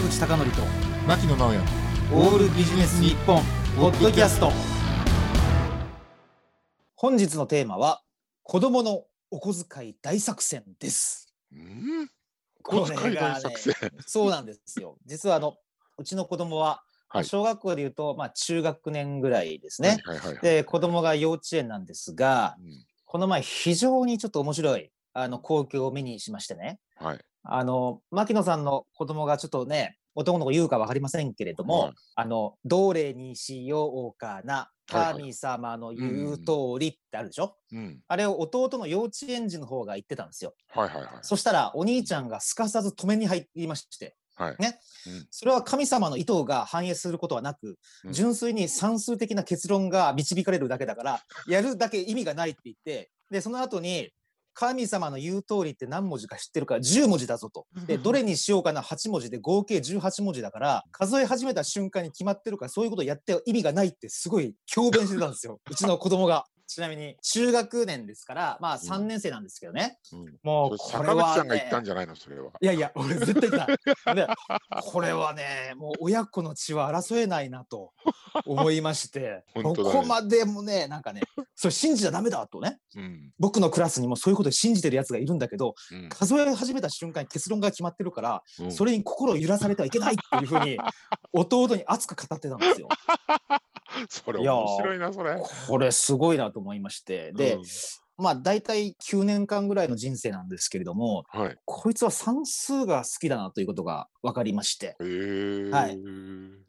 坂口孝則と牧野直哉。オールビジネス日本ポッドキャスト。本日のテーマは子供のお小遣い大作戦です。うん？こ小遣い大作戦。そうなんですよ。実はあのうちの子供は、はい。小学校でいうとまあ中学年ぐらいですね、はいはいはいはい。で子供が幼稚園なんですがうん。この前非常にちょっと面白いあの光景を目にしましてね。はい。あの牧野さんの子供がちょっとね男の子言うか分かりませんけれども、はい。あのどれにしようかな神様の言う通りってあるでしょ、うんあれを弟の幼稚園児の方が言ってたんですよ。はいはいはい。そしたらお兄ちゃんがすかさず止めに入りまして、はい。ね。うん。それは神様の意図が反映することはなく、うん。純粋に算数的な結論が導かれるだけだから、やるだけ意味がないって言って、で、その後に、神様の言う通りって何文字か知ってるから10文字だぞと。で、どれにしようかな8文字で合計18文字だから、数え始めた瞬間に決まってるから、そういうことやって意味がないってすごい強弁してたんですよ。うちの子供が。ちなみに、中学年ですから、まあ3年生なんですけどね。うん。もう、それ坂口これは、ね。さんが言ったんじゃないの？それは。いやいや、俺絶対言ってない。で、これはね、もう親子の血は争えないなと思いまして、ね。ここまでもね、なんかね、それ信じちゃダメだとね、うん。僕のクラスにもそういうことを信じてるやつがいるんだけど、うん。数え始めた瞬間に結論が決まってるから、うん。それに心を揺らされてはいけないっていうふうに、弟に熱く語ってたんですよ。それいやー面白いなそれ。これすごいなと思いまして、で、うん。まあ大体9年間ぐらいの人生なんですけれども、はい。こいつは算数が好きだなということが分かりまして、はい。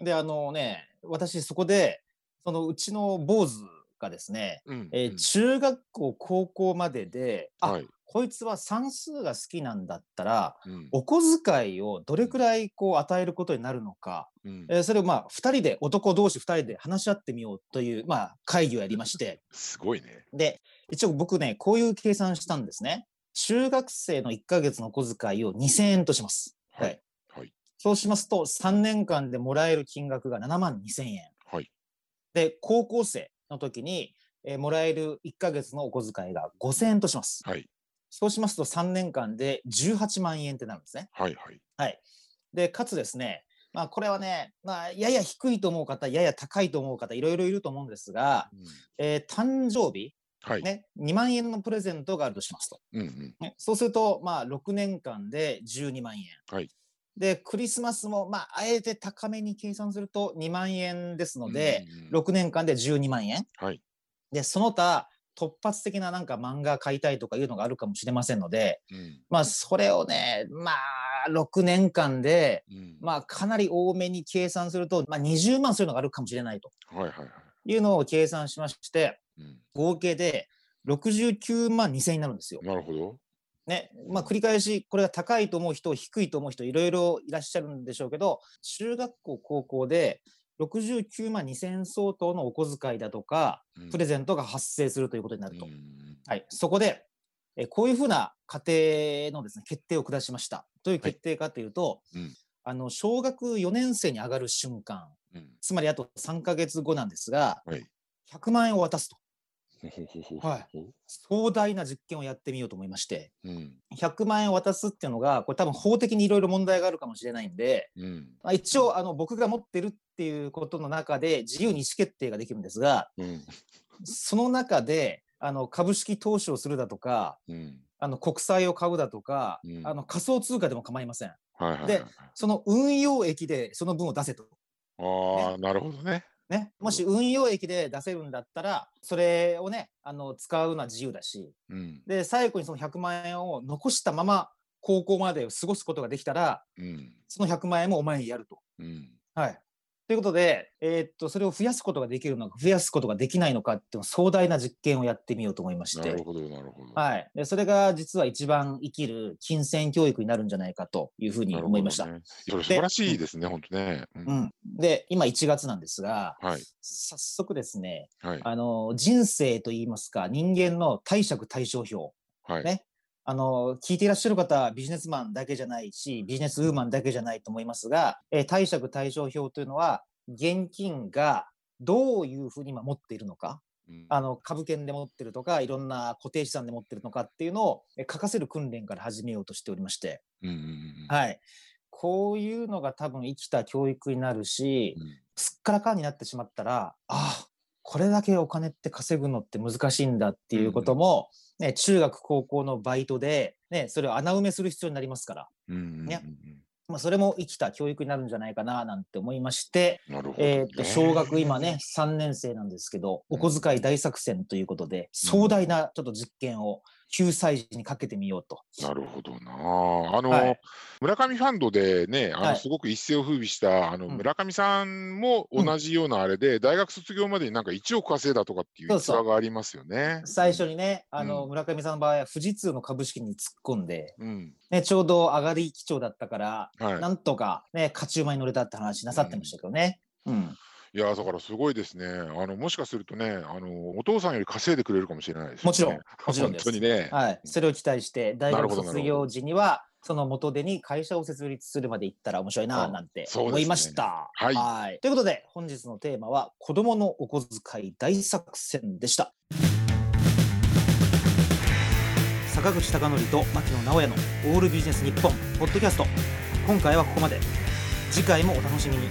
で、あのね、私そこで、そのうちの坊主がですね、うんえーうん。中学校、高校までで、あ、はいこいつは算数が好きなんだったら、うんお小遣いをどれくらいこう与えることになるのか、うんえーそれをまあ2人で、男同士2人で話し合ってみようという、まあ、会議をやりまして、すごいねで、一応僕ね、こういう計算したんですね。中学生の1ヶ月のお小遣いを2000円とします。はいはい。はいそうしますと、3年間でもらえる金額が7万2000円。はいで、高校生の時に、えーもらえる1ヶ月のお小遣いが5000円とします。はいそうしますと3年間で18万円ってなるんですね。はいはいはい。で、かつですね、まあこれはね、まあやや低いと思う方、やや高いと思う方、いろいろいると思うんですが、うんえー誕生日、はいね、2万円のプレゼントがあるとしますと。うんうんね、そうすると、まあ6年間で12万円。はいで、クリスマスも、まあ、あえて高めに計算すると2万円ですので、うんうん6年間で12万円。はいで、その他、突発的ななんか漫画買いたいとかいうのがあるかもしれませんので、うん。まあ、それをね、まあ、6年間で、うん。まあ、かなり多めに計算すると、まあ、20万そういうのがあるかもしれないとはいうのを計算しまして、うん。合計で69万2000円になるんですよ。なるほど。ね、まあ、繰り返し、これが高いと思う人、低いと思う人、いろいろいらっしゃるんでしょうけど、中学校、高校で69万2000円相当のお小遣いだとか、うん。プレゼントが発生するということになると。うん。はい、そこで、えこういうふうな家庭のですね、決定を下しました。どういう決定かというと、うん。あの、小学4年生に上がる瞬間、うん。つまりあと3ヶ月後なんですが、はい。100万円を渡すと。はい。ほ壮大な実験をやってみようと思いまして、うん。100万円を渡すっていうのが、これ多分法的にいろいろ問題があるかもしれないんで、うん。まあ、一応あの僕が持ってるっていうことの中で自由に意思決定ができるんですが、うん。その中であの株式投資をするだとか、うん。あの国債を買うだとか、うん。あの仮想通貨でも構いません。はいはいはいでその運用益でその分を出せと。ああなるほどねね、もし運用益で出せるんだったら、それをね、あの使うのは自由だし、うん。で、最後にその100万円を残したまま高校まで過ごすことができたら、うん。その100万円もお前にやると。うん。はい。ということで、えーっと、それを増やすことができるのか、増やすことができないのかっていう壮大な実験をやってみようと思いましてなる、ほどなるほどはい。で、それが実は一番生きる金銭教育になるんじゃないかというふうに思いました。ね素晴らしいですね本当ねううんん。で、今1月なんですが、はい早速ですね、はいあの、人生といいますか、人間の貸借対照表。はいねあの、聞いていらっしゃる方はビジネスマンだけじゃないし、ビジネスウーマンだけじゃないと思いますが、えー貸借対照表というのは、現金がどういうふうに今持っているのか、うん。あの株券で持ってるとか、いろんな固定資産で持ってるのかっていうのをえー書かせる訓練から始めようとしておりまして、うんうんうんはい。こういうのが多分生きた教育になるし、うん。すっからかんになってしまったら、ああ、これだけお金って稼ぐのって難しいんだっていうことも、ね、中学、高校のバイトで、ね、それを穴埋めする必要になりますから、うんうんうんね。まあ、それも生きた教育になるんじゃないかななんて思いまして、ね。えーっと小学今ね3年生なんですけどお小遣い大作戦ということで壮大なちょっと実験を9歳児にかけてみようと。なるほどなあ。あの、はい村上ファンドでね、あの、はいすごく一世を風靡した、あの、うん村上さんも同じようなあれで、大学卒業までになんか1億稼いだとかっていう逸話がありますよね。最初にね、あのうん村上さんの場合は富士通の株式に突っ込んで、うん。ね、ちょうど上がり基調だったから、はい。なんとか、ね、勝ち馬に乗れたって話なさってましたけどね。うんいや、だからすごいですね。あの、もしかするとね、あの、お父さんより稼いでくれるかもしれないです、ね。もちろんもちろんです 本当にね。はい、それを期待して大学卒業時にはその元手に会社を設立するまで行ったら面白いなあなんて思いました。はいということで本日のテーマは子供のお小遣い大作戦でした。坂口孝則と牧野直哉のオールビジネス日本ポッドキャスト今回はここまで次回もお楽しみに